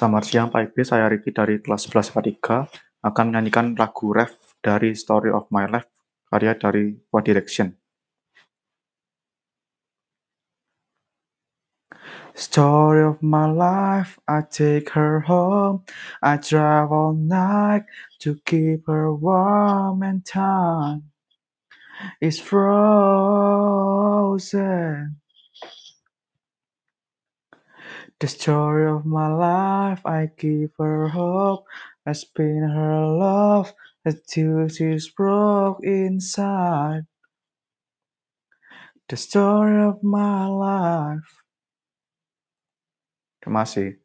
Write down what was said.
Selamat siang Pak Ibe, saya Ricky dari kelas 11 IPA 3 akan menyanyikan lagu Ref dari Story of My Life karya dari One Direction. Story of my life, I take her home. I drive all night to keep her warm and time is frozen. The story of my life, I give her hope. I spin her love until she's broke inside. The story of my life. Terima kasih.